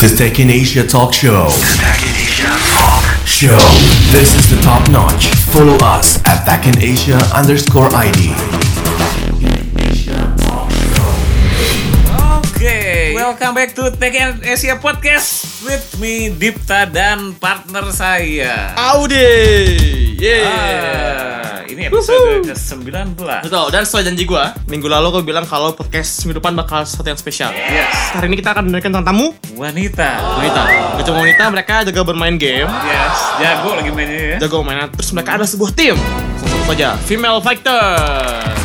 The Tech in Asia Talk Show. Tech in Asia Talk Show. This is the top notch. Follow us at Tech in Asia underscore ID. Oke, welcome back to Tech in Asia Podcast with me Dipta dan partner saya. Audi. Yeay. Ah, ini episode ke-19. Betul, dan sesuai janji gue, minggu lalu gue bilang kalau podcast minggu depan bakal sesuatu yang spesial. Yes, Hari ini kita akan mendengarkan tentang tamu wanita. wanita. Gak cuma wanita, mereka juga bermain game, Yes, jago lagi mainnya ya. jago mainan. Terus mereka ada sebuah tim. Langsung sebut saja, Female Fighter.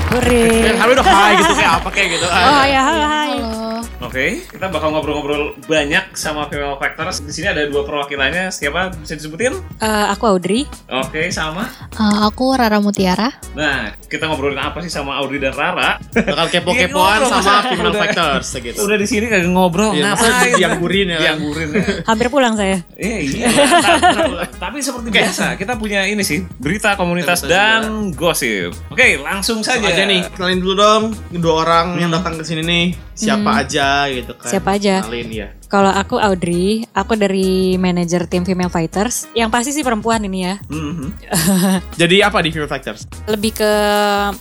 Hore. Dan hari udah hai gitu kayak apa kayak gitu. Oh ya, halo Oke, kita bakal ngobrol-ngobrol banyak sama female factors. Di sini ada dua perwakilannya. Siapa bisa disebutin? Eh, aku Audrey. Oke, sama. Eh, aku Rara Mutiara. Nah, kita ngobrolin apa sih sama Audrey dan Rara? Bakal kepo-kepoan sama Female Fighters gitu. Udah di sini kagak ngobrol. Iya, Ngapain? dianggurin ya? Dianggurin ya. Hampir pulang saya. Eh, iya. Nah, Tapi seperti biasa, kita punya ini sih, berita komunitas Berita dan gosip. Oke, langsung saja. aja nih, kenalin dulu dong dua orang yang datang ke sini nih. Siapa aja gitu kan. Siapa aja? Kenalin ya. Kalau aku Audrey, aku dari manajer tim Female Fighters. Yang pasti sih perempuan ini ya. Mhm. Jadi apa di Female Fighters? Lebih ke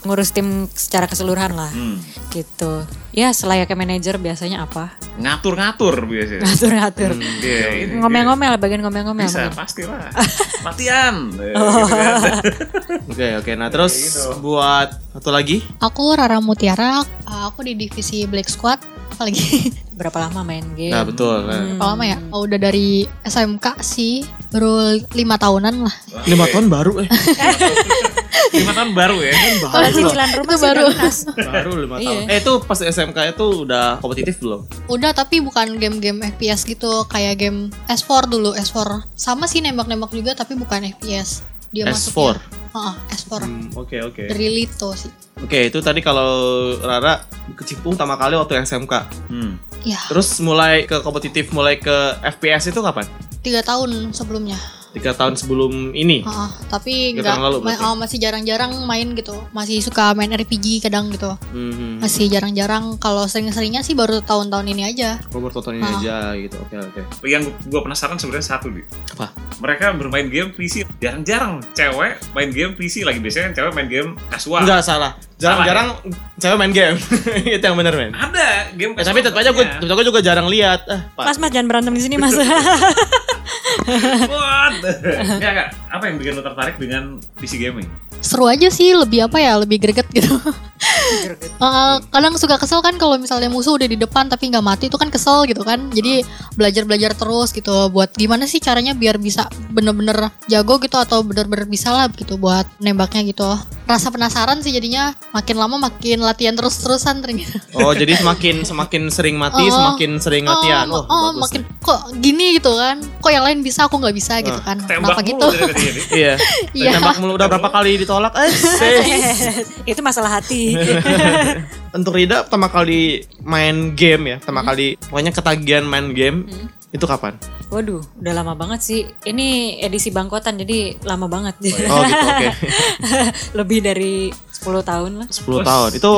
ngurus tim secara keseluruhan lah. Hmm. Gitu. Ya, selayaknya manajer biasanya apa? Ngatur-ngatur biasanya. Ngatur-ngatur. Iya, ini, Ngomel-ngomel, bagian ngomel-ngomel. Bisa, mungkin. pastilah. Kan. Oke oke. Nah terus Gitu. buat satu lagi Aku Rara Mutiara. Aku di divisi Black Squad. Apalagi Berapa lama main game? Nah betul. Nah. Hmm. berapa lama ya? Oh, udah dari SMK sih. Baru lima tahunan lah. Lima tahun baru eh. Lima tahun baru ya. Kalau cicilan rumah Itu sih baru. baru lima Iya. tahun. Eh itu pas SMK itu udah kompetitif belum? Udah tapi bukan game-game FPS gitu. Kayak game S4 dulu. S4. Sama sih nembak-nembak juga tapi bukan FPS. Dia S4? masuknya. Heeh, S4. Hmm, Oke oke. Dari Lito sih. Oke itu tadi kalau Rara kecimpung pertama kali waktu SMK. Hmm. Ya, Terus mulai ke kompetitif, mulai ke FPS itu kapan? tiga tahun sebelumnya. Tiga tahun sebelum ini. Heeh, tapi nggak tahun lalu ma- oh, masih jarang-jarang main gitu. Masih suka main RPG kadang gitu. Hmm. Masih jarang-jarang. Kalau sering-seringnya sih baru tahun-tahun ini aja. Robert tonton ini Ah. aja gitu. Oke oke. Yang gue penasaran sebenarnya satu di. Apa? Mereka bermain game PC. Jarang-jarang cewek main game PC lagi. Biasanya kan cewek main game kasual. Enggak salah. Jarang-jarang cewek main game. itu yang bener men. Ada game Eh, tapi tetap aja gue, juga jarang lihat. Ah, Pak. Mas, mas jangan berantem di sini, Mas. What? Enggak, enggak. Apa yang bikin lo tertarik dengan PC gaming? Seru aja sih, lebih apa ya, lebih greget gitu. Eh, kadang suka kesel kan kalau misalnya musuh udah di depan tapi nggak mati itu kan kesel gitu kan. Jadi belajar-belajar terus gitu buat gimana sih caranya biar bisa bener-bener jago gitu atau bener-bener bisa lah gitu buat nembaknya gitu. Rasa penasaran sih jadinya makin lama makin latihan terus-terusan ternyata. Oh, jadi semakin semakin sering mati, Oh. semakin sering latihan. Oh, Oh, oh, bagus makin kok gini gitu kan. Kok yang lain bisa aku nggak bisa gitu kan. Tembak Kenapa mulu gitu? dari tadi ini. Iya. Iya. Tembak mulu udah berapa kali ditolak? Eh, Itu masalah hati. Untuk Rida pertama kali main game ya, pertama Hmm. kali pokoknya ketagihan main game itu kapan? Waduh, udah lama banget sih. Ini edisi bangkotan, jadi lama banget. Oh gitu, oke. Lebih dari 10 tahun lah. 10 tahun. Itu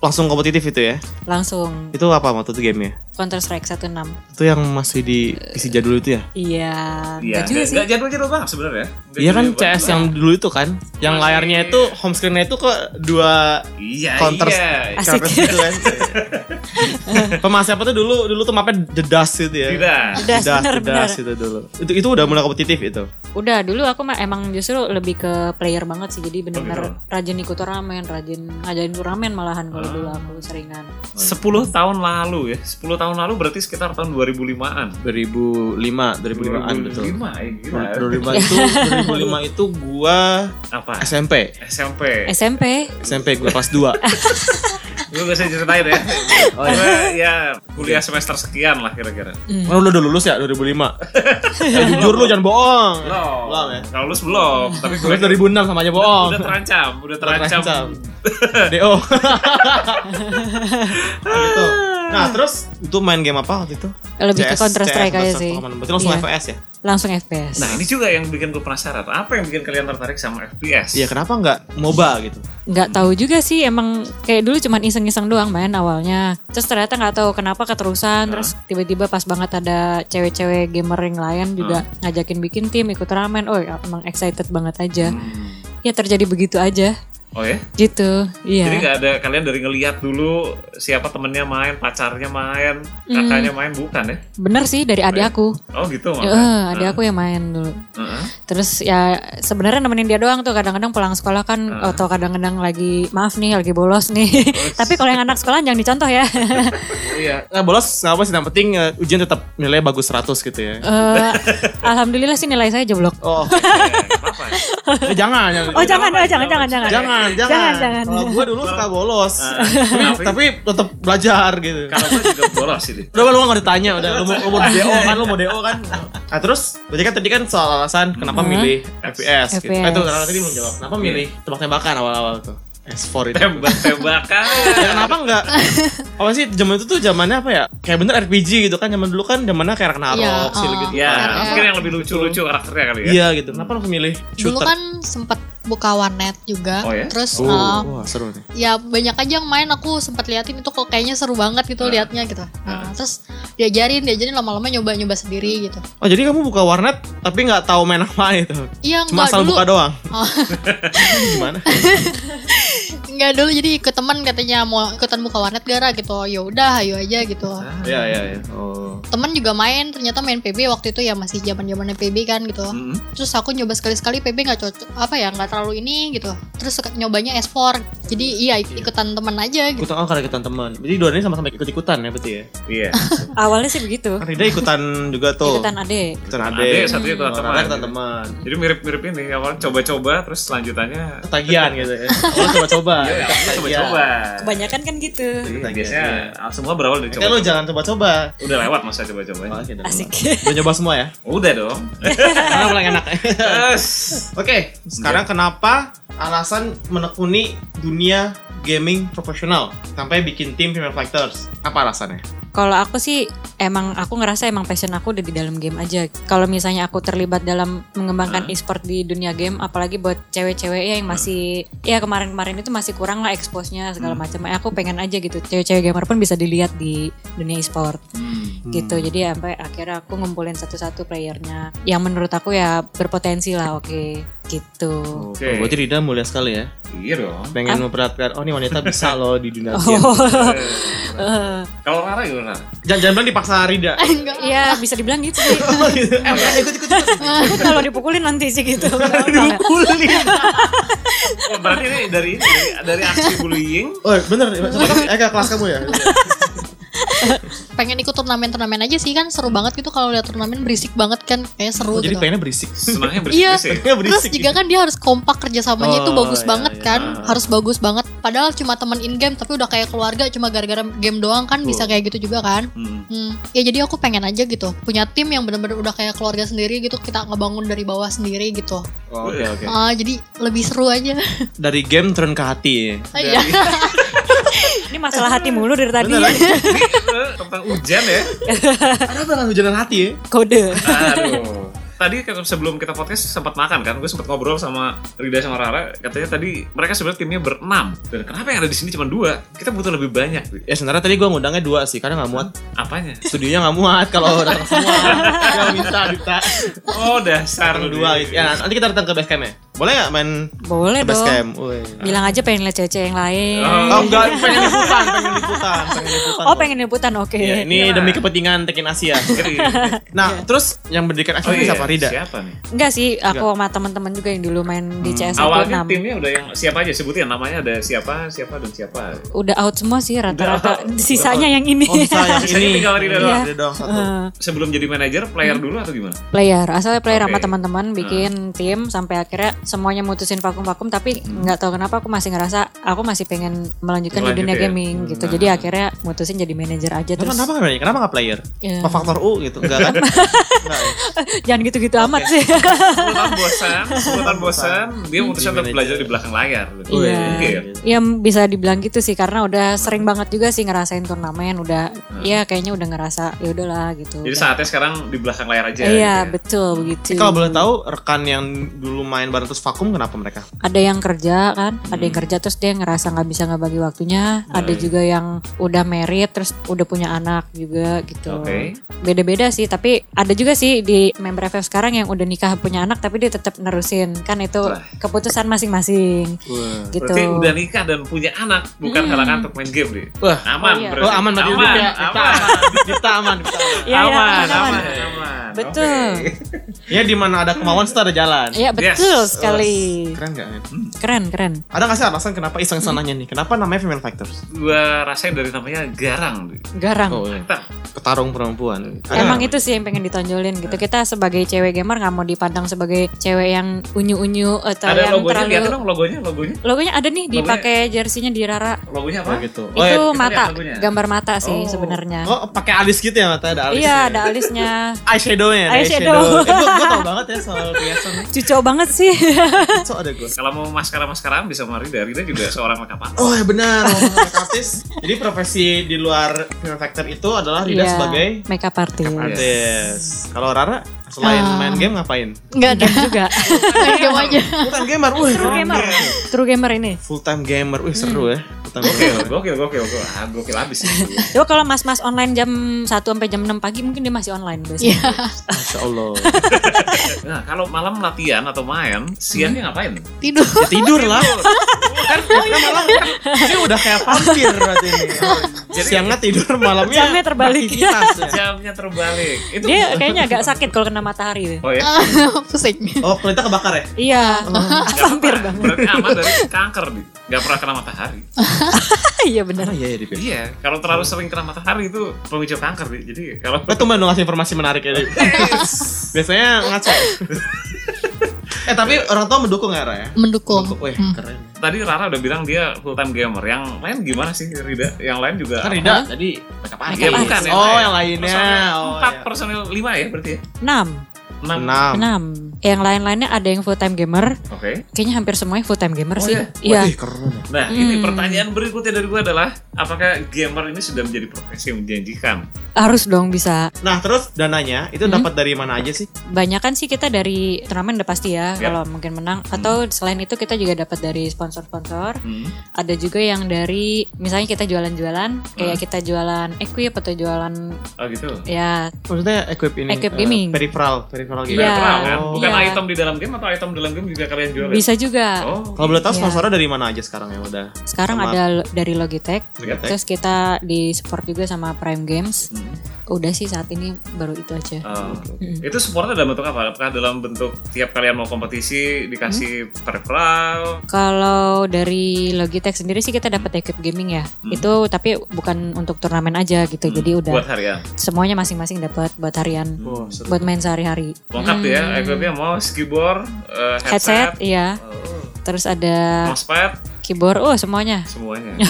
langsung kompetitif itu ya? Langsung Itu apa waktu itu gamenya? Counter Strike 16. Itu yang masih di PC jadul itu ya? Iya, Iya, enggak juga sih. Enggak jadul-jadul banget sebenarnya. Iya kan. CS yang dulu itu kan, yang Masih- layarnya itu home screen-nya itu kok dua Iya, counter iya. Asik. counter gitu kan. Pemas apa tuh dulu dulu tuh mapnya The Dust gitu ya. The bener, The bener. Dust itu dulu. Itu itu udah mulai kompetitif itu. Udah, dulu aku mah emang justru lebih ke player banget sih. Jadi benar-benar gitu. rajin ikut turnamen, rajin ngajain turnamen malahan kalau Ah. dulu aku seringan. 10 tahun lalu ya. 10 tahun lalu berarti sekitar tahun 2005-an. 2005, 2005-an betul. 2005 ya gila. 2005 itu 2005 itu gua Apa? SMP. SMP. SMP, SMP gua kelas 2. Gue gak bisa ceritain ya. Oh ya, ya kuliah semester sekian lah kira-kira. Kan lu udah lulus ya 2005. Eh, jujur lu jangan bohong. Belum. Belum ya. Kalau lulus belum, tapi kuliah 2006 sama aja bohong. udah terancam, udah terancam. terancam. DO. Nah, gitu. Nah, terus itu main game apa waktu itu? Lebih ke CS, Counter Strike aja sih. Berarti langsung Iya. FPS ya? Langsung FPS. Nah ini juga yang bikin gue penasaran. Apa yang bikin kalian tertarik sama FPS? Iya, kenapa nggak MOBA gitu? nggak tahu juga sih emang kayak dulu cuman iseng-iseng doang main awalnya terus ternyata nggak tahu kenapa keterusan terus tiba-tiba pas banget ada cewek-cewek gamer yang lain juga ngajakin bikin tim ikut ramen oh emang excited banget aja Hmm. ya terjadi begitu aja Oh ya? gitu iya. Jadi nggak ada kalian dari ngelihat dulu siapa temennya main, pacarnya main, kakaknya main bukan ya? bener sih dari adik aku. Oh gitu Eh, malah. adik aku yang main dulu. Heeh. terus ya sebenarnya nemenin dia doang tuh kadang-kadang pulang sekolah kan atau kadang-kadang lagi maaf nih lagi bolos nih. Tapi kalau yang anak sekolah jangan dicontoh ya. Iya. Nah, bolos nggak apa sih, yang penting eh, ujian tetap nilai bagus 100 gitu ya. Eh, alhamdulillah sih nilai saya jeblok. Oh, Eh, apa ya? eh, jangan, jangan. oh jangan oh jangan jangan jangan. Jangan, jangan. Jangan, jangan. Kalau gue dulu suka bolos. tapi, tapi- tapi tetap belajar gitu. Kalau gue juga bolos ini. Udah lu gak ditanya udah lu mau, lu mau DO kan lu mau DO kan. Nah terus berarti kan tadi kan soal alasan kenapa Hmm. milih FPS, gitu. FPS. Eh, itu karena tadi belum jawab. Kenapa milih tembak-tembakan awal-awal tuh? S4 itu. Tembak-tembakan. Ya kenapa enggak? Apa sih zaman itu tuh zamannya apa ya? Kayak bener RPG gitu kan zaman dulu kan zamannya kayak Ragnarok, Iya, Seal oh. gitu. Ya, Karena- mungkin yang lebih lucu-lucu karakternya kali ya. Iya gitu. Kenapa lu milih Dulu shooter? kan sempat buka warnet juga. Oh ya? Terus Oh, uh, wah seru nih. ya banyak aja yang main aku sempat liatin itu kok kayaknya seru banget gitu Nah. liatnya gitu. Nah, terus diajarin, diajarin lama-lama nyoba-nyoba sendiri gitu. Oh jadi kamu buka warnet tapi nggak tahu main apa itu? Iya Cuma enggak asal dulu. buka doang. Oh. Gimana? Enggak dulu jadi ikut teman katanya mau ikutan buka warnet gara gitu. Ya udah, ayo aja gitu. Iya iya iya. Oh. Temen juga main, ternyata main PB waktu itu ya masih zaman-zamannya PB kan gitu. Mm-mm. Terus aku nyoba sekali-sekali PB nggak cocok apa ya nggak terlalu ini gitu. Terus suka- nyobanya S4. Jadi iya ik- ikutan temen aja gitu. Ikutan oh karena ikutan teman. Jadi dua ini sama-sama ikut-ikutan ya berarti ya. Iya. awalnya sih begitu Kan Rida ikutan juga tuh. ikutan adek Ikutan Ade, ade. satunya ikutan Oh, teman. Ikutan teman. Jadi mirip-mirip ini awal coba-coba terus selanjutannya Ketagihan gitu ya. Oh, coba-coba. Ya, coba-coba. kebanyakan kan gitu Iya, biasanya semua berawal dari Kan lu coba. jangan coba-coba. Udah lewat masa coba-coba. Oh, oke, udah. asik Udah nyoba semua ya? Udah dong. Karena paling enak. Terus Oke, sekarang kenapa alasan menekuni dunia gaming profesional sampai bikin tim Female Fighters? Apa alasannya? Kalau aku sih emang aku ngerasa emang passion aku udah di dalam game aja. Kalau misalnya aku terlibat dalam mengembangkan e-sport di dunia game, apalagi buat cewek-cewek ya yang masih ya kemarin-kemarin itu masih kurang lah expose-nya segala macam. Eh, Aku pengen aja gitu cewek-cewek gamer pun bisa dilihat di dunia e-sport gitu. Jadi sampai akhirnya aku ngumpulin satu-satu playernya yang menurut aku ya berpotensi lah. Oke, gitu. Oke. Oh, berarti Rida mulia sekali ya. Iya dong. Pengen memperlihatkan, oh ini wanita bisa loh di dunia game. Eh, Kalau Rara gimana? Jangan jangan bilang dipaksa Rida. Enggak. Iya bisa dibilang gitu sih. eh, ikut ikut ikut. Kalau dipukulin nanti sih gitu. Oh, berarti ini dari ini dari, dari aksi bullying. Oh bener, eh ke kelas kamu ya. Pengen ikut turnamen-turnamen aja sih kan seru banget gitu kalau lihat turnamen berisik banget kan kayak seru Oh, jadi gitu. pengennya berisik. Sebenarnya Iya. bersih-bersih. Pengennya Terus berisik. juga kan dia harus kompak kerjasamanya itu Oh, bagus iya, banget iya. kan, harus bagus banget. Padahal cuma teman in game tapi udah kayak keluarga cuma gara-gara game doang kan bisa kayak gitu juga kan. Hmm. Hmm. Ya jadi aku pengen aja gitu punya tim yang benar-benar udah kayak keluarga sendiri gitu kita ngebangun dari bawah sendiri gitu. Oh, Oke oke. Ah, jadi lebih seru aja. Dari game turun ke hati. Iya. Ini masalah hati mulu dari tadi. Bener, eh, tentang hujan ya. Ada banget hujanan hati ya. Kode. Aduh. Tadi kan sebelum kita podcast sempat makan kan, gue sempat ngobrol sama Rida sama Rara. Katanya tadi mereka sebenarnya timnya berenam. Dan kenapa yang ada di sini cuma dua? Kita butuh lebih banyak. Ya sebenarnya tadi gue ngundangnya dua sih, karena nggak muat. Apanya? Studionya nggak muat kalau datang semua. Yang minta minta. Oh dasar dua gitu. Ya nanti kita datang ke base camp ya. Boleh nggak main Boleh dong. camp? Woi. Bilang aja pengen lihat cewek-cewek yang lain. Oh. Oh enggak, pengen liputan, pengen liputan, pengen liputan. Oh pengen liputan oke. Ya, ini demi kepentingan Tekken Asia. Nah, terus yang berdirikan Oh Asia iya, siapa Rida? Siapa nih? Enggak sih, aku sama teman-teman juga yang dulu main di CS Awalnya 16. timnya udah yang siapa aja sebutin namanya ada siapa, siapa dan siapa. Udah out semua sih rata-rata. Sisanya yang ini. Oh, yang Sisanya ini. tinggal Rida Iya. doang. Rida doang satu. Eh, Sebelum jadi manajer, player dulu atau gimana? player, asalnya player sama teman-teman bikin tim sampai akhirnya semuanya mutusin vakum-vakum tapi nggak tahu kenapa aku masih ngerasa aku masih pengen melanjutkan di Lanjut dunia ya? gaming gitu. Hmm. Jadi akhirnya mutusin jadi manajer aja terus. kenapa nggak Kenapa nggak player? Ya. Apa faktor U gitu? Enggak kan? Enggak. ya? Jangan gitu-gitu amat sih. Sultan bosan, Sultan bosan, dia memutuskan untuk belajar di belakang layar. gitu. Iya. Oke ya? Ya bisa dibilang gitu sih karena udah sering banget juga sih ngerasain turnamen udah ya kayaknya udah ngerasa ya udahlah gitu. Hmm. Jadi saatnya sekarang di belakang layar aja. Iya, gitu ya. betul begitu. Kalau boleh tahu rekan yang dulu main bareng terus vakum kenapa mereka? ada yang kerja kan, ada Hmm. yang kerja terus dia ngerasa nggak bisa nggak bagi waktunya, Nah, ada iya. juga yang udah married terus udah punya anak juga gitu. Oke. Beda-beda sih, tapi ada juga sih di member FF sekarang yang udah nikah punya anak tapi dia tetap nerusin. Kan itu Wah. keputusan masing-masing gitu. Berarti udah nikah dan punya anak, bukan Hmm. halangan untuk main game nih. Wah. Aman Oh, iya. berarti. Oh aman berarti aman, ya. Kita aman. aman. Kita aman. Kita aman. Iya, aman, aman, aman, aman. aman. Betul. Oke. Ya di mana ada kemauan situ ada jalan. Iya betul Yes. sekali. Keren gak? men? Keren keren. Ada gak sih alasan kenapa iseng sananya nih? Kenapa namanya Female Fighters? Gua rasain dari namanya garang. Garang. Oh, iya. Petarung perempuan. Ada Emang itu sih yang pengen ditonjolin gitu. Kita sebagai cewek gamer nggak mau dipandang sebagai cewek yang unyu-unyu atau Ada yang logonya, terlalu. lihat dong logonya, logonya. Logonya ada nih dipakai jersinya di Rara. Logonya Oh apa? gitu. Oh, itu ya. mata, gambar mata sih Oh. sebenarnya. Oh, pakai alis gitu ya mata ada alis. Iya, ada alisnya. Eyeshadow-nya, ada Eyeshadow. eyeshadow. Eh, gue tau banget ya soal. Cucok banget sih. So ada gue. Kalau mau maskara-maskaraan bisa mari dari dia juga seorang makeup artist. Oh ya benar, makeup artist. Jadi profesi di luar Female Factor itu adalah Rida Iya, sebagai makeup artist. artis. Kalau Rara selain Ah. main game ngapain? Enggak ada. Juga. Main game aja. Bukan gamer, wih. True gamer. True gamer ini. Full time gamer, wih seru ya. Full time Gokil, gamer. gokil, gokil, gokil. Ah, gokil abis sih. Coba kalau mas-mas online jam 1 sampai jam 6 pagi mungkin dia masih online biasanya. Iya. Masya Allah. Nah, kalau malam latihan atau main, siangnya ngapain? Tidur. Ya tidur lah. kan, kan malam kan. Ini udah kayak vampir berarti ini. Siangnya tidur, malamnya Jamnya terbalik. ya. Jamnya terbalik. Itu Dia kayaknya agak sakit kalau kena matahari. deh. Oh ya, Pusing. Oh, kulitnya kebakar ya? Iya. Vampir Apa? dong. Berarti aman dari kanker nih. Gak pernah kena matahari. Iya benar. Oh iya, iya, ya. Iya, kalau terlalu sering kena matahari itu pemicu kanker nih. Jadi kalau Lo tuh ngasih informasi menarik ya. Biasanya ngaco. eh, tapi orang tua mendukung ya, Ra ya? Mendukung. Wih, Hmm. keren. Tadi Rara udah bilang dia full time gamer. Yang lain gimana sih Rida? Yang lain juga Kan Rida tadi artist. Iya, bukan, yang Oh, yang lainnya. Personil Oh, empat iya. personil lima ya berarti ya? 6. Enam. Enam. 6. Yang lain-lainnya ada yang full time gamer. Oke. Kayaknya hampir semuanya full time gamer Oh, sih. iya? Iya. Wih, keren. ya. Nah, ini Hmm. pertanyaan berikutnya dari gue adalah apakah gamer ini sudah menjadi profesi yang menjanjikan? Harus dong bisa. Nah, terus dananya itu Hmm. dapat dari mana aja sih? Banyak kan sih kita dari turnamen udah pasti ya Yap. kalau mungkin menang. Atau selain itu kita juga dapat dari sponsor-sponsor. Hmm. Ada juga yang dari misalnya kita jualan-jualan, kayak Hmm. kita jualan equip atau jualan Oh gitu. ya Maksudnya equip ini Equip eh, gaming. peripheral, peripheral gaming. Iya. Peripheral kan? Oh. Bukan Iya. item di dalam game atau item di dalam game juga kalian jual? ya? bisa juga. Oh. Kalau boleh tahu Iya. sponsornya dari mana aja sekarang yang udah? Sekarang Sama- ada lo- dari Logitech. Logitech. Terus kita di support juga sama Prime Games. Hmm. Udah sih saat ini baru itu aja. Oh. Mm. Itu supportnya dalam bentuk apa? Apakah dalam bentuk tiap kalian mau kompetisi dikasih peripheral? Kalau dari Logitech sendiri sih kita dapat equip gaming ya. Hmm. Itu tapi bukan untuk turnamen aja gitu. Hmm. Jadi udah buat harian. semuanya masing-masing dapat buat harian. Oh, seru. Buat main sehari-hari. Lengkap tuh ya, Hmm. equipnya mouse, keyboard, eh, Headset, headset, iya. oh, Terus ada mousepad, keyboard, oh semuanya. semuanya.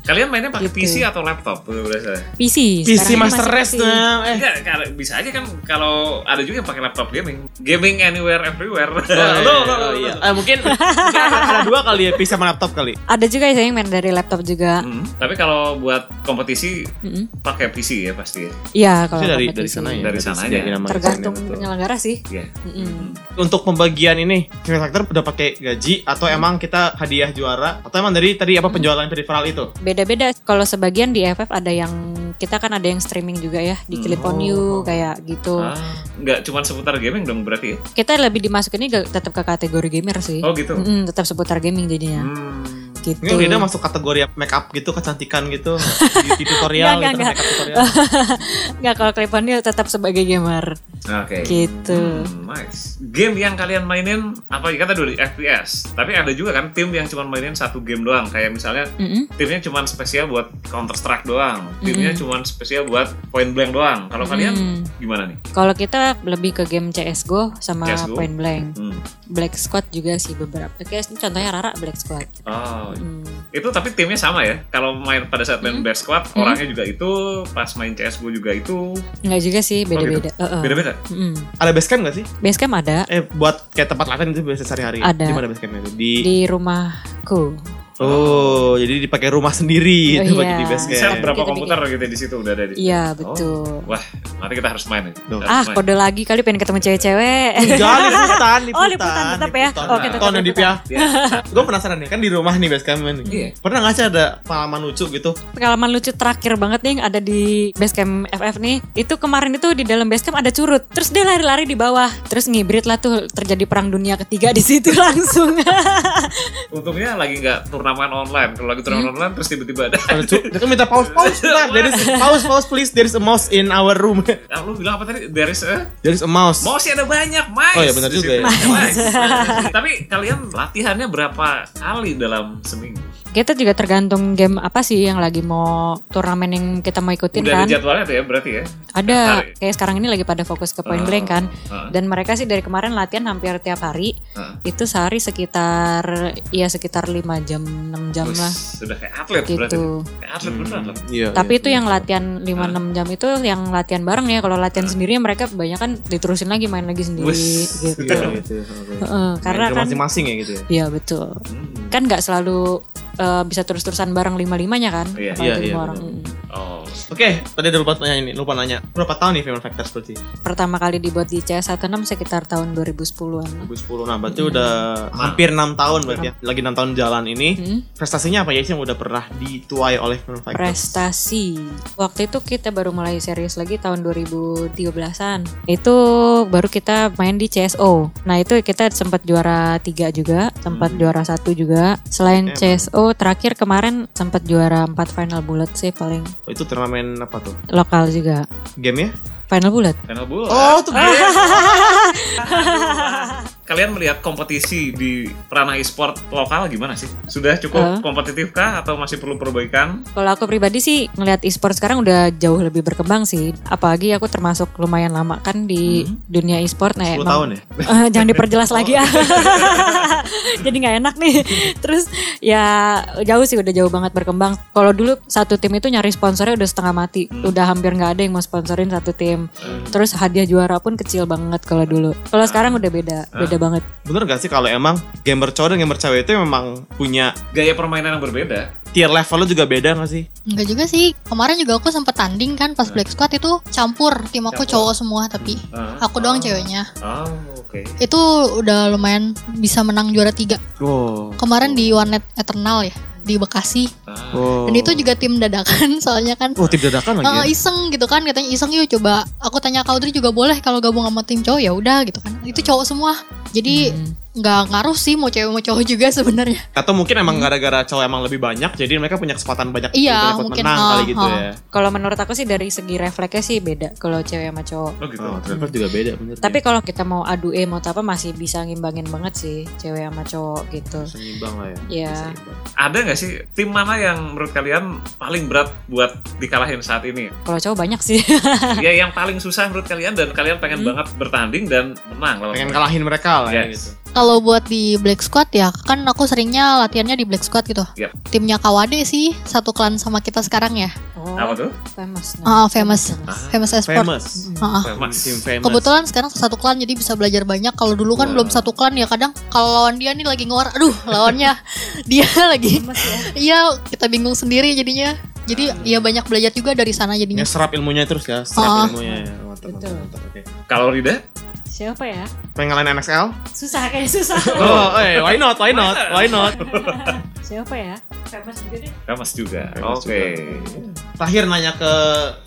Kalian mainnya pakai Gitu. PC atau laptop? Berasa. PC. PC Master Race nah. Eh, Enggak, kalau- bisa aja kan kalau ada juga yang pakai laptop gaming. Gaming anywhere everywhere. Oh, iya, Lo, lo, oh, lo, iya. Eh, mungkin, mungkin ada, ada dua kali ya PC sama laptop kali. Ada juga yang main dari laptop juga. Hmm, Tapi kalau buat kompetisi Mm-mm. pakai PC ya pasti. ya. Iya kalau dari kompetisi. dari sana ya. Dari sananya. sediain sama Tergantung penyelenggara sih. Iya. Untuk pembagian ini, Factor udah pakai gaji atau emang kita hadiah juara atau emang dari tadi apa penjualan peripheral itu? Beda-beda. Kalau sebagian di FF ada yang kita kan ada yang streaming juga ya di Hmm. Clip on You kayak gitu. Ah, nggak cuma seputar gaming dong berarti ya? Kita lebih dimasukin ini tetap ke kategori gamer sih. Oh gitu. Mm-mm, tetap seputar gaming jadinya. Hmm. Gitu. Ini Rida masuk kategori make up gitu, kecantikan gitu, beauty tutorial Enggak, gitu, enggak, make up tutorial. Nggak kalau Clip on You tetap sebagai gamer. Oke. Gitu. Hmm, nice. Game yang kalian mainin apa kata dulu FPS. Tapi ada juga kan tim yang cuma mainin satu game doang. Kayak misalnya Mm-mm. timnya cuma spesial buat Counter Strike doang. Timnya cuma spesial buat Point Blank doang. Kalau kalian Hmm. gimana nih? Kalau kita lebih ke game CS:GO sama CS:GO? Point Blank. Hmm. Black Squad juga sih beberapa. Kayak contohnya Rara Black Squad. Oh, Hmm. itu tapi timnya sama ya. Kalau main pada saat main Hmm. Black Squad, Hmm. orangnya juga itu. Pas main CS:GO juga itu. Enggak juga sih, beda-beda. Oh, Heeh. Beda-beda. Mm-mm. Ada basecamp gak sih? Basecamp ada Eh buat kayak tempat latihan itu biasa sehari-hari. Ada. Di mana basecampnya itu? Di, di rumahku. Oh, jadi dipakai rumah sendiri Oh, itu bagi iya. di Set basecamp. Kita berapa bikin. komputer gitu di situ udah ada di. Iya, Oh. betul. Wah, nanti kita harus main nih. Harus Ah, main. kode lagi kali pengen ketemu cewek-cewek. Enggak, liputan, liputan. Oh, liputan, tetap ya? Oke, tetap Tonton di ya. Gue penasaran nih, kan di rumah nih basecamp nih. Iya. Pernah gak sih ada pengalaman lucu gitu? Pengalaman lucu terakhir banget nih yang ada di Basecamp FF nih. Itu kemarin itu di dalam Basecamp ada curut. Terus dia lari-lari di bawah. Terus ngibrit lah tuh terjadi perang dunia ketiga di situ langsung. Untungnya lagi nggak turnamen online. Kalau lagi Hmm? turnamen online terus tiba-tiba ada. Dia kan minta pause, pause, bentar. There is pause, pause please. There is a mouse in our room. Ah, lu bilang apa tadi? There is a There is a mouse. Mau sih ada banyak, Mas. Oh, iya, benar juga ya. Tapi kalian latihannya berapa kali dalam seminggu? kita juga tergantung game apa sih yang lagi mau turnamen yang kita mau ikutin Udah kan. ada jadwalnya tuh ya berarti ya? Ada Hari. kayak sekarang ini lagi pada fokus ke point blank kan. Ah. Dan mereka sih dari kemarin latihan hampir tiap hari. Ah. Itu sehari sekitar ya sekitar 5 jam 6 jam lah Sudah kayak atlet berarti. gitu. Kayak atlet beneran loh. Iya. Tapi itu yang latihan 5-6 jam itu yang latihan bareng ya. Kalau latihan sendiri mereka banyak kan diterusin lagi main lagi sendiri Wes. gitu. Iya, gitu. oke. Heeh, karena Main ke kan masing-masing ya gitu ya. Iya betul. Kan nggak selalu eh, bisa terus-terusan bareng lima-limanya kan? Iya. Iya, iya, orang. benar. Oh. Oke, tadi ada lupa nanya ini, lupa nanya. Berapa tahun nih Female Factors berarti? Pertama kali dibuat di CS16 sekitar tahun 2010-an. 2010. Nah, berarti udah hampir 6 tahun berarti ya. Lagi 6 tahun jalan ini. Hmm. Prestasinya apa ya sih yang udah pernah dituai oleh Female Factors? Prestasi. Waktu itu kita baru mulai serius lagi tahun 2013-an. Itu baru kita main di CSO. Nah, itu kita sempat juara tiga juga, sempat juara satu juga. Selain Emang. CSO, terakhir kemarin sempat juara 4 final bullet sih paling Oh, itu turnamen apa tuh? lokal juga. Game ya? Final bullet. Final bola. Oh, tuh game. Kalian melihat kompetisi di ranah e-sport lokal gimana sih? Sudah cukup Eh. kompetitif kah atau masih perlu perbaikan? Kalau aku pribadi sih ngelihat e-sport sekarang udah jauh lebih berkembang sih. Apalagi aku termasuk lumayan lama kan di dunia e-sport. Nah, 10 emang- tahun ya? Eh, jangan diperjelas lagi ya. Jadi nggak enak nih. Terus ya jauh sih udah jauh banget berkembang. Kalau dulu satu tim itu nyari sponsornya udah setengah mati. Udah hampir nggak ada yang mau sponsorin satu tim. Terus hadiah juara pun kecil banget kalau dulu. Kalau sekarang udah beda, beda banget. Bener gak sih kalau emang gamer cowok dan gamer cewek itu memang punya Gaya permainan yang berbeda. tier levelnya juga beda gak sih? Enggak juga sih. Kemarin juga aku sempet tanding kan pas Black Squad itu campur. Tim aku Campur. cowok semua tapi Ah. aku doang ceweknya. Oh, oke. Itu udah lumayan bisa menang juara tiga. Oh. Kemarin di One Net Eternal ya di Bekasi. Ah. Oh. Dan itu juga tim dadakan soalnya kan. Oh, tim dadakan lagi Eh, ya? iseng gitu kan katanya iseng yuk coba aku tanya Kaudri juga boleh kalau gabung sama tim cowok ya udah gitu kan itu cowok semua jadi nggak ngaruh sih mau cewek mau cowok juga sebenarnya Atau mungkin emang gara-gara cowok emang lebih banyak jadi mereka punya kesempatan banyak Iya, dapat mungkin, menang ah, kali gitu ah. ya. Kalau menurut aku sih dari segi refleksnya sih beda kalau cewek sama cowok. Oh gitu. Oh, ternyata juga beda bener. Tapi kalau kita mau adu aim atau apa masih bisa ngimbangin banget sih cewek sama cowok gitu. seimbang lah ya. Iya. Ada nggak sih tim mana yang menurut kalian paling berat buat dikalahin saat ini? Kalau cowok banyak sih. ya yang paling susah menurut kalian dan kalian pengen banget bertanding dan menang lawan Pengen kalahin mereka lah ya Yes. gitu. Kalau buat di Black Squad ya kan aku seringnya latihannya di Black Squad gitu Yap. timnya Kawade sih satu klan sama kita sekarang ya Oh, Apa tuh? famous. Ah, famous famous esport Famous. Ah, ah. Famous. Tim famous. Kebetulan sekarang satu klan jadi bisa belajar banyak. Kalau dulu kan belum satu klan ya kadang kalau lawan dia nih lagi ngewar, aduh lawannya dia lagi. Iya kita bingung sendiri jadinya. Jadi ya banyak belajar juga dari sana jadinya. Ngeserap ilmunya terus ya, serap Ah. ilmunya ya. Mantap, Betul. mantap, mantap. Oke. Kalau Rida? Siapa ya? Pengen ngalahin NXL? Susah kayak susah. Oh, eh, why not? Why not? Why not? Siapa ya? Famous juga deh. Famous juga. Oke. Terakhir nanya ke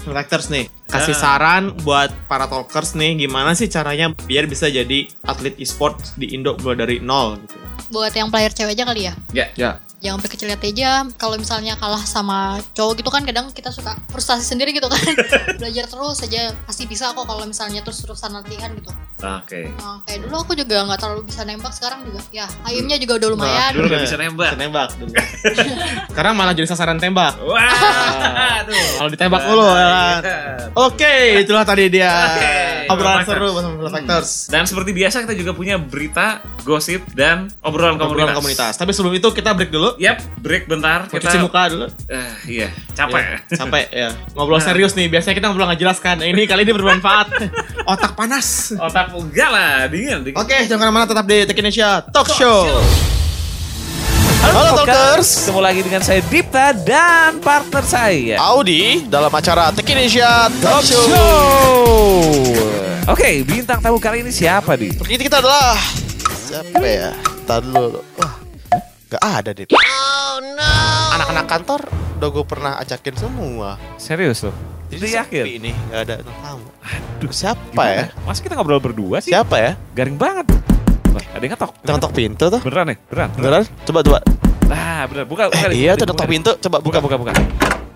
selectors nih. Kasih Ah. saran buat para talkers nih gimana sih caranya biar bisa jadi atlet e-sport di Indo mulai dari nol gitu. Buat yang player cewek aja kali ya. Ya. Ya. Jangan sampai kecil lihat aja kalau misalnya kalah sama cowok gitu kan kadang kita suka frustasi sendiri gitu kan belajar terus aja pasti bisa kok kalau misalnya terus terusan latihan gitu Oke. Nah, kayak dulu aku juga nggak terlalu bisa nembak sekarang juga ya aimnya juga udah lumayan Dulu nggak bisa nembak. Bisa nembak dulu. Sekarang malah jadi sasaran tembak. Wah. Kalau ditembak mulu ya kan. Oke, itulah tadi dia Oke, obrolan seru bersama Factors. Dan seperti biasa kita juga punya berita, gosip, dan obrolan Obrolan komunitas. komunitas. Tapi sebelum itu kita break dulu. Yap, break bentar. Mau cuci muka dulu. Eh, iya, capek. Ya, capek ya. Ngobrol serius nih. Biasanya kita ngobrol nggak jelas kan. Ini kali ini bermanfaat. Otak panas. Otak enggak lah, dingin. dingin. Oke, jangan ke mana-mana tetap di Tech Indonesia Talk Show. Halo Talkers. Ketemu lagi dengan saya Dipta dan partner saya. Audi dalam acara Tech Indonesia Talk Show. Oke, bintang tamu kali ini siapa, Di? Seperti kita adalah siapa ya? Tadi dulu. Wah, nggak ada deh. Oh no. Anak-anak kantor udah gue pernah ajakin semua. Serius loh? Jadi yakin? sepi ini nggak ada tamu. Aduh, siapa ya? Mas kita ngobrol berdua sih? Siapa ya? Garing banget. Wah, ada yang ngetok. Kita ngetok pintu tuh. Beneran nih? Beneran? Beneran? Coba coba. Nah, bener. Buka, buka. Eh, iya tuh ngetok pintu. Coba Buka, buka. buka, buka.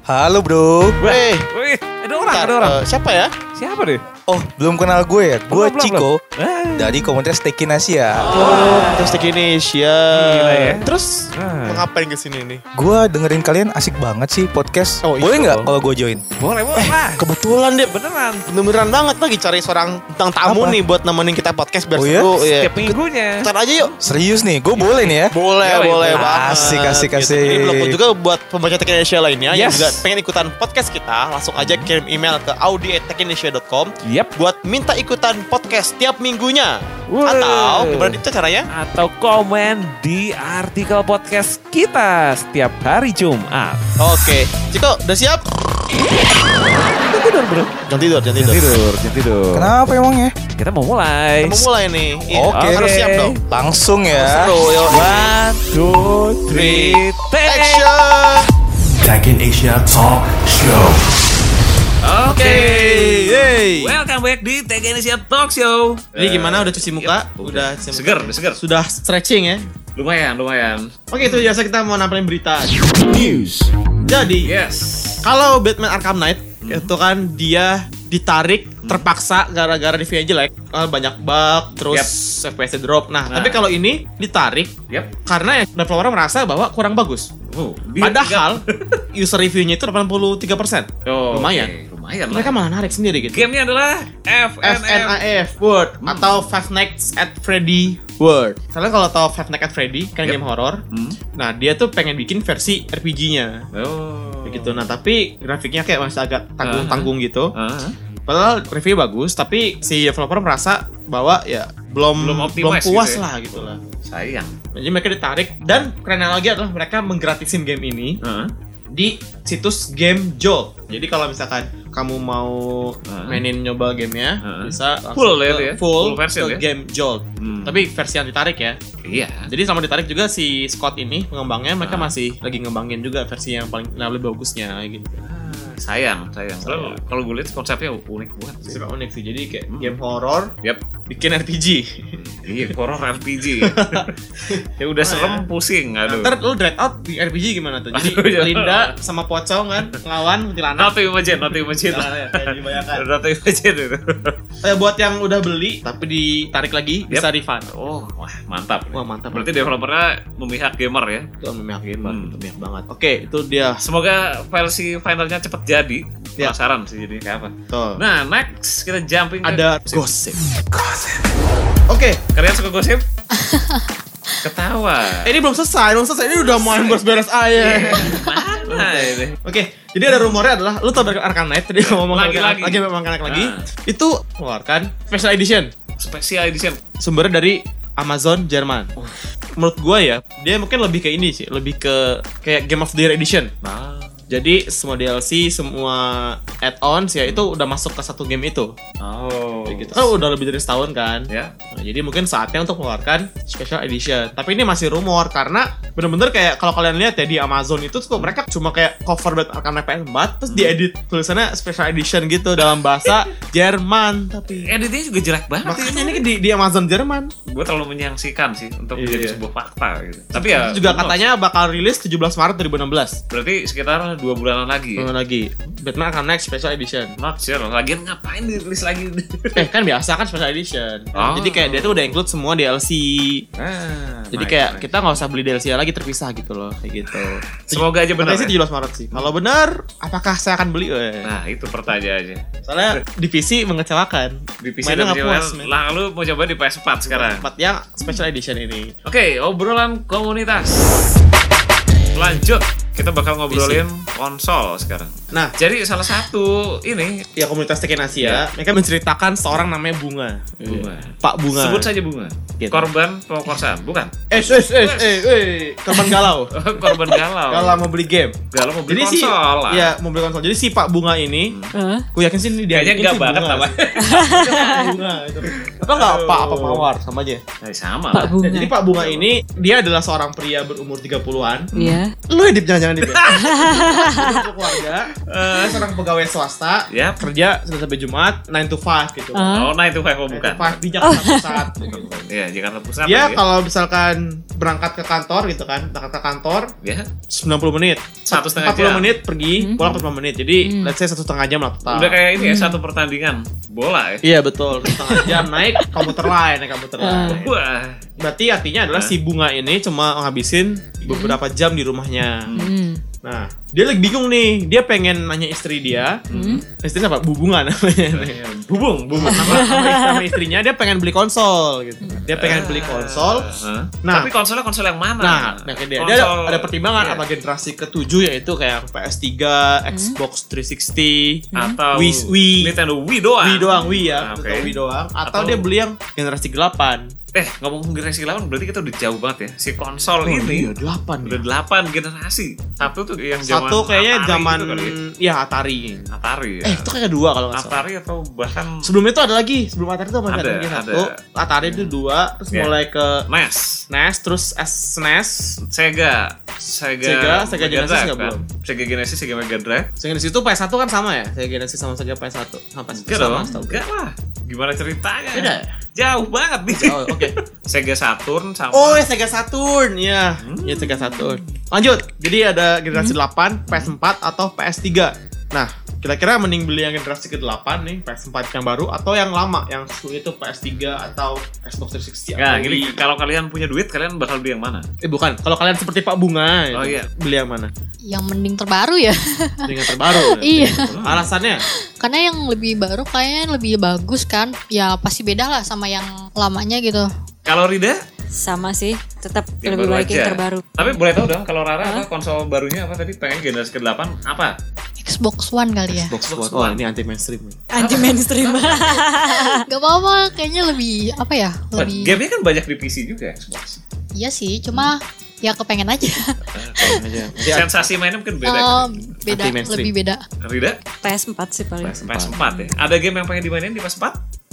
Halo bro, Eh, Wih, ada orang, bentar, ada orang. eh, siapa ya? Siapa deh? Oh belum kenal gue ya? Gue Belum, belum, Ciko Ah. dari komunitas Tekin Asia. Oh, Tech Indonesia. Gila ya. Terus Ah. mau ngapain ke sini nih? Gue dengerin kalian asik banget sih podcast. Oh, iya Boleh nggak kalau gue join? Boleh, boleh lah. Kebetulan deh, Beneran. beneran banget lagi cari seorang tentang tamu Apa? nih buat nemenin kita podcast biar Oh, iya? seru. Iya. Setiap minggunya. Ntar aja yuk. Serius nih, gue boleh nih ya? Boleh, Yoi, boleh boleh. banget. Asik, asik, Gitu. asik. Jadi belum juga buat pembaca Tech Indonesia lainnya yang Yes. juga pengen ikutan podcast kita, langsung aja kirim email ke audi@techindonesia.com Yap. buat minta ikutan podcast tiap minggunya. Wah. Atau gimana itu caranya? Atau komen di artikel podcast kita setiap hari Jumat. Oke, Ciko udah siap? Tidur bro. Jangan tidur, jangan tidur. Tidur, jangan tidur. Kenapa emangnya? Kita mau mulai. Kita mau mulai nih. Iya, Oke. Harus siap dong. Langsung ya. Seru, yuk. One, two, three, take. Action! In Asia Talk Show. Oke. Hey. Welcome back di Tech Indonesia Talk Show. Jadi gimana udah cuci muka? Yep, Udah cuci muka? Seger, udah seger. Sudah stretching ya? Lumayan, lumayan. Oke, itu biasa kita mau nampilin berita. News. Jadi, Yes. kalau Batman Arkham Knight itu kan dia ditarik terpaksa gara-gara di jelek Eh, banyak bug terus FPS -nya drop nah, Nah. tapi kalau ini ditarik Yep. karena yang developer merasa bahwa kurang bagus Oh, padahal user reviewnya itu 83% Oh, lumayan. oke. Lumayan mereka lah. malah narik sendiri gitu Gamenya adalah. FNAF World atau Five Nights at Freddy World kalian kalau tahu Five Nights at Freddy kan Yep. game horror Hmm. nah dia tuh pengen bikin versi RPG-nya Oh. Gitu. Nah, tapi grafiknya kayak masih agak tanggung-tanggung gitu. Ah. Padahal review bagus, tapi si developer merasa bahwa ya belum Belum belum, optimize puas gitu ya. lah gitu lah. Sayang. Jadi mereka ditarik dan kerennya lagi adalah mereka menggratisin game ini Ah. Di situs Game Jolt. Jadi kalau misalkan kamu mau Ah. mainin nyoba gamenya, Ah. bisa langsung Full ya ke- ya? full, Full version ke ya? Game Jolt. Hmm. Tapi versi yang ditarik ya. Iya. Jadi sama ditarik juga si Scott ini pengembangnya mereka Ah. masih lagi ngembangin juga versi yang paling yang lebih bagusnya gitu. Sayang, sayang. Kalau Sayang. kalau gue lihat konsepnya unik banget. sih. Unik sih. Jadi kayak Hmm. game horror Yap. Bikin RPG. Iya, horror RPG. ya udah serem pusing, aduh. Ntar lu dread out di RPG gimana tuh? Jadi Aduh, iya. Linda sama Pocong kan ngelawan kuntilanak. Not imagine, not imagine. Nah, ya. Not imagine itu. Eh, buat yang udah beli tapi ditarik lagi Yep. bisa refund. Oh, wah mantap. Wah mantap. Berarti developernya memihak gamer ya. itu memihak gamer, Hmm. memihak banget. Oke, itu dia. Semoga versi finalnya cepet jadi. Ya. Penasaran sih jadi kayak apa. Tuh. Nah, next kita jumping ke ada gosip. Oke, Kalian suka gosip? Ketawa. eh, ini belum selesai, belum selesai. Ini udah mau beres-beres aja. Mana ini? Oke, jadi ada rumornya adalah lu tau dari Arkham Knight tadi ngomong Lagi-lagi. lagi memang Arkham Knight lagi. Ah. Itu keluarkan special edition. Special edition. sumbernya dari Amazon Jerman. Menurut gua ya, dia mungkin lebih ke ini sih, lebih ke kayak Game of the Year edition. Nah. Jadi semua DLC, semua add-ons ya itu udah masuk ke satu game itu. Oh. Kayak gitu. Kan udah lebih dari setahun kan. Ya. Nah, jadi mungkin saatnya untuk mengeluarkan special edition. Tapi ini masih rumor karena bener-bener kayak kalau kalian lihat ya di Amazon itu tuh mereka cuma kayak cover buat Arkham Knight PS4 terus diedit tulisannya special edition gitu dalam bahasa Jerman tapi. Editnya juga jelek banget. Makanya ini di, di Amazon Jerman. gue terlalu menyaksikan sih untuk Iya. menjadi sebuah fakta gitu. Tapi ya juga katanya bakal rilis 17 Maret 2016. berarti sekitar dua bulanan lagi. ya? Belum lagi. Batman akan naik special edition. Not sure. Lagian ngapain dirilis lagi? Eh kan biasa kan special edition. Oh. Jadi kayak dia tuh udah include semua DLC. Ah, Jadi nice, kayak nice. kita nggak usah beli DLC lagi terpisah gitu loh, kayak gitu. Semoga aja benar. Katanya sih ya. 17 Maret sih. Kalau benar, apakah saya akan beli? Eh. Nah itu pertanyaannya. Soalnya di PC mengecewakan. Di PC Mainnya nggak puas. Lalu mau coba di PS4 sekarang. Tempat yang special edition ini. Oke, obrolan komunitas. Lanjut, kita bakal ngobrolin konsol sekarang. Nah, Jadi salah satu ini ya komunitas Tekken Asia, mereka menceritakan seorang namanya Bunga. Bunga. Pak Bunga. Sebut saja bunga. Gitu. Korban pemerkosaan, bukan? Eh, eh, eh, eh, eh, teman galau. Korban galau. Galau mau beli game. Galau mau beli Jadi sih, konsol lah. ya mau beli konsol. Jadi si Pak Bunga ini, gue yakin sih ini dia Kayaknya enggak si banget namanya. Pak Bunga itu. Apa enggak Pak apa Mawar sama aja. Nah, sama Pak lah. Bunga. Ya, jadi Pak Bunga ini dia adalah seorang pria berumur 30-an. Iya. Lu ya Ya. Dia keluarga, eh, seorang pegawai swasta, Yap. kerja Senin sampai Jumat 9 to 5 gitu. Ah. Oh, nah itu Five oh, 9 to bukan. 5 di Jakarta Pusat. gitu. Iya, Jakarta Pusat. Dia lagi. kalau misalkan berangkat ke kantor gitu kan, berangkat ke kantor ya 90 menit. Satu setengah 40 jam. menit pergi, Hmm. pulang 45 menit. Jadi Hmm. let's say satu setengah jam lah total. udah kayak ini ya satu pertandingan bola ya. Iya betul, satu setengah jam naik komuter lain, naik komuter Ah. lain. Wah. Berarti artinya adalah Hah? si bunga ini cuma ngabisin beberapa jam di rumahnya. Hmm. Nah, dia lagi bingung nih. Dia pengen nanya istri dia. Hmm. Istrinya apa? Bubunga namanya. Bubung, bubung. sama, sama istrinya dia pengen beli konsol gitu. Dia pengen beli konsol. Hah? Nah. tapi konsolnya konsol yang mana? Nah, nah dia, dia ada, Konsol- ada pertimbangan Iya. apa generasi ketujuh yaitu kayak PS3, Xbox 360, atau Wii, Wii, Nintendo Wii doang. Wii doang, Wii ya, Ah, atau oke. Wii doang, atau, Atau- dia beli yang generasi 8 Eh, ngomong generasi 8 berarti kita udah jauh banget ya. Si konsol ini iya, 8 udah 8 generasi. Satu tuh yang zaman Satu kayaknya Atari zaman gitu kali ya. ya Atari. Atari ya. Eh, itu kayak kedua kalau nggak salah. Atari atau bahkan Sebelum itu ada lagi, sebelum Atari itu apa Ada, lagi ada. satu. Atari itu dua, terus Iya. mulai ke NES, NES, terus SNES. Sega, Sega, Sega, Sega Mega Genesis Drive, nggak kan? belum? Sega Genesis, Sega Mega Drive. Sega Genesis itu PS1 kan sama ya? Sega Genesis sama Sega PS1 sama PS1 Enggak sama enggak lah. Gimana ceritanya? Beda ya? Jauh banget nih. Oh, oke. Sega Saturn sama Oh, ya Sega Saturn, ya. Hmm. Ya Sega Saturn. Lanjut. Jadi ada generasi 8, PS4 atau PS3. Nah, kira-kira mending beli yang generasi ke-8 nih, PS4 yang baru atau yang lama yang itu PS3 atau Xbox 360 Nah, atau gini, Wii? kalau kalian punya duit, kalian bakal beli yang mana? Eh bukan, kalau kalian seperti Pak Bunga, Oh, itu, iya. beli yang mana? Yang mending terbaru ya. Dengan terbaru. Iya. Alasannya? Karena yang lebih baru kayaknya lebih bagus kan. Ya pasti beda lah sama yang lamanya gitu. Kalau Rida, Sama sih, tetap yang lebih baik aja. yang terbaru. Tapi boleh tahu dong, kalau Rara apa konsol barunya apa tadi? Pengen generasi ke-8 apa? Xbox One kali ya. Xbox Xbox One. Oh, ini anti mainstream. Anti mainstream. Gak apa-apa, kayaknya lebih apa ya? Lebih Game-nya kan banyak di PC juga Xbox. iya sih, cuma ya kepengen aja. aja. Sensasi mainnya mungkin beda Eh, kan? beda, lebih beda. Rida, PS4 sih paling. PS4 ya. Ada game yang pengen dimainin di PS4?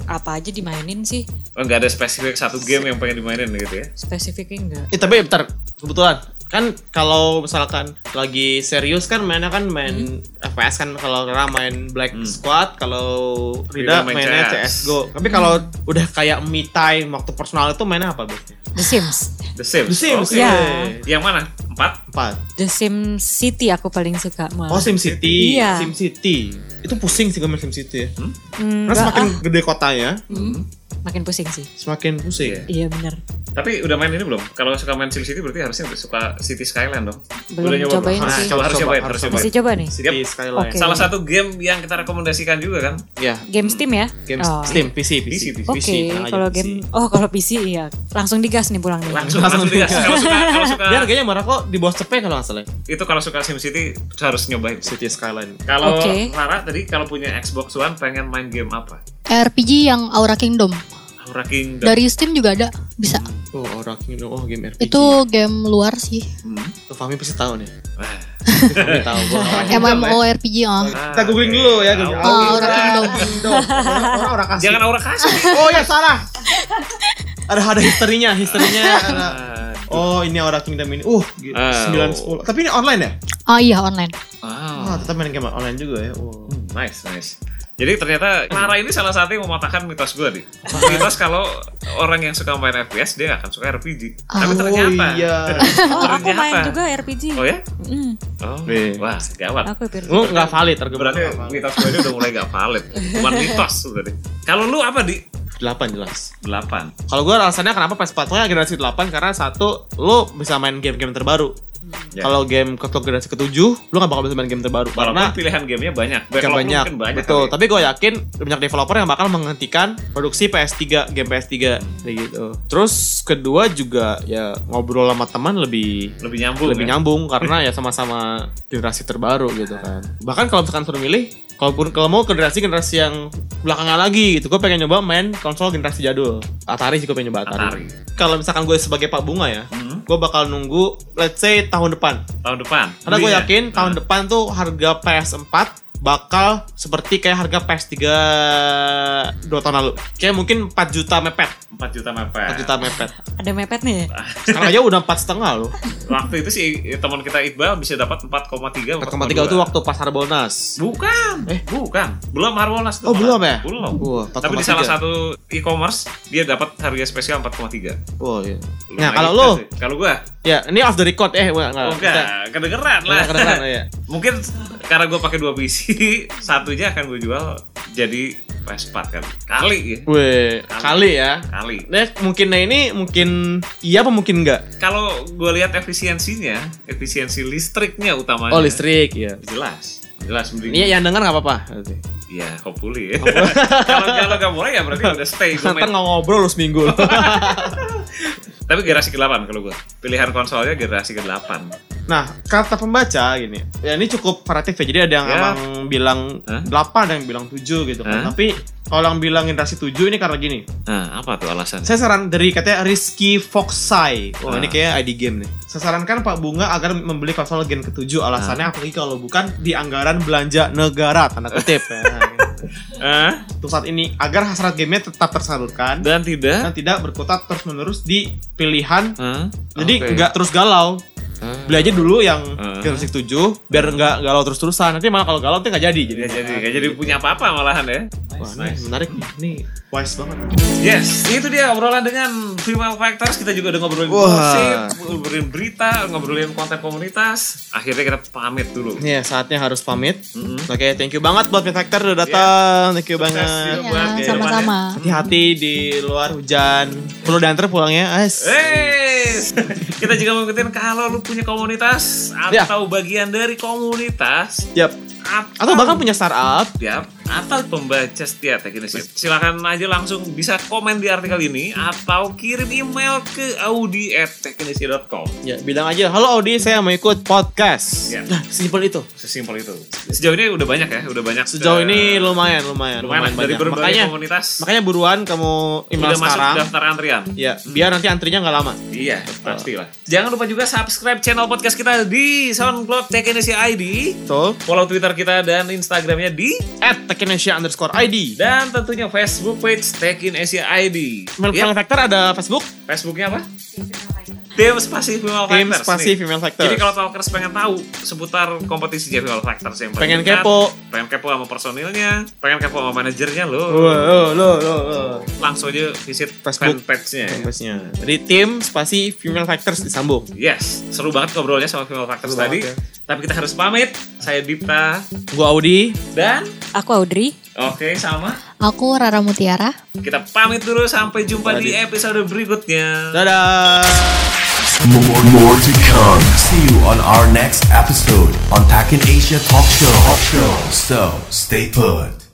Apa aja dimainin sih? Oh, nggak ada spesifik satu game yang pengen dimainin gitu ya? Spesifiknya enggak. Eh tapi bentar, kebetulan kan kalau misalkan lagi serius kan mainnya kan main FPS kan kalau Rara main Black Hmm. Squad kalau Rida Rida main mainnya CS. CS:GO. Tapi kalau udah kayak me time waktu personal itu mainnya apa biasanya? The Sims. The Sims. The Sims. Oke. Ya. Yang mana? Empat? Empat. The Sims City aku paling suka malah. Oh Sim City, Iya. Sim City. Itu pusing sih gue main Sim City ya. Hmm, Karena enggak, semakin ah. gede kotanya, Hmm, makin pusing sih. semakin pusing. Iya. Iya bener. Tapi udah main ini belum? Kalau suka main Sim City berarti harusnya udah suka City Skyline dong. Belum udah nyoba cobain belum? sih. Nah, coba harus Coba, cobain, harus harus coba. cobain. Masih coba nih. City Yep. Skyline. Oke. Salah satu game yang kita rekomendasikan juga kan? Ya. Game Steam ya? Game Oh. Steam, PC, PC. PC, PC. Oke, tenang aja, kalau PC. game oh kalau PC iya langsung digas nih pulang nih. Langsung langsung digas. Kalau suka kalau suka Dia harganya murah kok di bawah cepet kalau nggak salah. itu kalau suka Sim City harus nyobain. City Skyline. Kalau Oke. Rara tadi kalau punya Xbox One pengen main game apa? RPG yang Aura Kingdom. Kingdom. Dari Steam juga ada, bisa. Oh, orang Kingdom. Oh, game RPG. Itu game luar sih. Hmm. Tuh, Fahmi pasti tahu nih. Wah. Fahmi tahu. Gua. MMORPG ah. Kita googling dulu ya. Ah, Google. oh, Aura Kingdom. Orang orang kasih. Jangan aura kasih. Oh ya salah. Ada ada historinya, historinya ada. Ah, Oh ini Aura Kingdom ini. Uh, Ah, 9 oh. 10. Tapi ini online ya? Oh iya online. Wow. Ah, tetap main game online juga ya. Oh. Hmm, nice, nice. Jadi ternyata Clara ini salah satu yang mematahkan mitos gue, Di. Mitos kalau orang yang suka main FPS dia gak akan suka RPG. Tapi Oh, ternyata. iya. Oh, aku Ternyata. main juga RPG. Oh ya? Mm, Oh, wah gawat. aku. Lu nggak valid argumen Berarti valid. mitos gue ini udah mulai gak valid. Bukan mitos berarti. Kalau lu apa, Di? 8 jelas. 8. Kalau gue alasannya kenapa PS4 nya generasi 8 karena satu lu bisa main game-game terbaru. Ya. Kalau game ke generasi ke-7 lu gak bakal bisa main game terbaru Walaupun karena pilihan gamenya banyak. Kan banyak, banyak betul. kali. Tapi gue yakin banyak developer yang bakal menghentikan produksi PS3, game PS3 kayak gitu. Terus kedua juga ya ngobrol sama teman lebih lebih nyambung. lebih ya? nyambung karena ya sama-sama generasi terbaru gitu kan. Bahkan kalau misalkan suruh milih, kalaupun kalau mau generasi generasi yang belakangan lagi gitu, gue pengen nyoba main konsol generasi jadul. Atari sih gue pengen nyoba Atari. Atari. Kalau misalkan gue sebagai Pak Bunga ya, Hmm. gue bakal nunggu let's say tahun depan. Tahun depan. Karena gue Belinya. yakin tahun Ah. depan tuh harga PS4 bakal seperti kayak harga PS3 dua tahun lalu. Kayak mungkin 4 juta mepet. 4 juta mepet. 4 juta mepet. Ada mepet nih ya? Sekarang aja udah 4 setengah loh. Waktu itu sih teman kita Iqbal bisa dapat 4,3 4,3 itu waktu pas Harbolnas. Bukan, eh bukan, belum Harbolnas tuh. Oh, belum ya? Belum. Wah, Tapi di 4,3. salah satu e-commerce dia dapat harga spesial 4,3. Oh iya. Lumayan Nah, kalau sih. kalau gua Ya, ini off the record eh enggak enggak. enggak, kedengeran lah. Enggak kedengeran ya. Mungkin karena gue pakai dua PC, satunya akan gue jual jadi PS4 kan. Kali ya, Weh, kali ya. kali. Nah, mungkin nah ini mungkin iya apa mungkin enggak? Kalau gue lihat efisiensinya, efisiensi listriknya utamanya. Oh, listrik ya. Jelas, jelas mending. Ini yang denger enggak apa-apa. Iya, hopefully ya. Kalau kalau gak murah ya berarti udah stay. Main. nggak ngobrol lu seminggu. Tapi generasi ke-8 kalau gue. Pilihan konsolnya generasi ke-8. Nah, kata pembaca gini, ya ini cukup variatif ya. Jadi ada yang Ya. emang bilang Hah? 8, ada yang bilang 7 gitu kan. Tapi kalau yang bilang generasi 7 ini karena gini. Nah, apa tuh alasannya? Saya saran dari katanya Rizky Foxai. Oh, Ah. ini kayak ID game nih. Saya sarankan Pak Bunga agar membeli konsol gen ke-7 alasannya apalagi kalau bukan di anggaran belanja negara tanda kutip ya. Eh, Untuk saat ini agar hasrat gamenya tetap tersalurkan dan tidak dan tidak berkutat terus-menerus di pilihan. Jadi nggak terus galau. Ah. Beli aja dulu yang Ah. generasi 7 biar nggak galau terus-terusan. Nanti malah kalau galau nanti nggak jadi. Jadi, Nggak jadi, nggak jadi punya apa-apa malahan ya. Wah, Nice. menarik nih. Ini wise banget. Yes, itu dia obrolan dengan Female Factors. Kita juga udah ngobrolin Wah. gosip, ngobrolin berita, ngobrolin konten komunitas. Akhirnya kita pamit dulu. Nih, saatnya harus pamit. Mm-mm. Oke, thank you banget buat Factor udah datang. Thank you Sukses banget. Ya, kehidupannya. sama-sama. Hati-hati di luar hujan. Perlu diantar pulangnya, Ais. Yes. kita juga mengikutin kalau lu punya komunitas Ya. Atau bagian dari komunitas Yap. Atau bahkan punya startup. Yap, atau pembaca setia Indonesia. Silakan aja langsung bisa komen di artikel ini atau kirim email ke audi@techindonesia.com. Ya, bilang aja, "Halo Audi, saya mau ikut podcast." Ya. Nah, simpel itu. Sesimpel itu. Sejauh ini udah banyak ya, udah banyak. Sejauh eh, ini lumayan, lumayan, lumayan, lah, dari banyak. berbagai Makanya, komunitas. makanya buruan kamu email udah masuk sekarang. daftar antrian. Ya, biar nanti antrinya nggak lama. Iya, pastilah. Jangan lupa juga subscribe channel podcast kita di SoundCloud Indonesia ID. Tuh. Follow Twitter kita dan Instagramnya di At Tekinesia underscore ID. dan tentunya Facebook page Tech in Asia ID. Female Ya, Factor ada Facebook. Facebooknya apa? Tim Spasi Female Tim Factors. Spasi nih. Female Factors. Jadi kalau talkers pengen tahu seputar kompetisi Female Factors yang Pengen dekat, kepo. pengen kepo sama personilnya, pengen kepo sama manajernya lo, lo, lo, lo. langsung aja visit Facebook. fanpage-nya. ya. Fanpage-nya. Jadi tim spasi Female Factors disambung. Yes, seru banget ngobrolnya sama Female Factors Seru tadi. banget Tapi kita harus pamit. Saya Dipta Gua Audi. dan Aku Audrey. Oke sama. Aku Rara Mutiara. Kita pamit dulu sampai jumpa di episode berikutnya. Dadah. More, more to come. See you on our next episode on Takin Asia Talk Show. Talk Show. So stay put.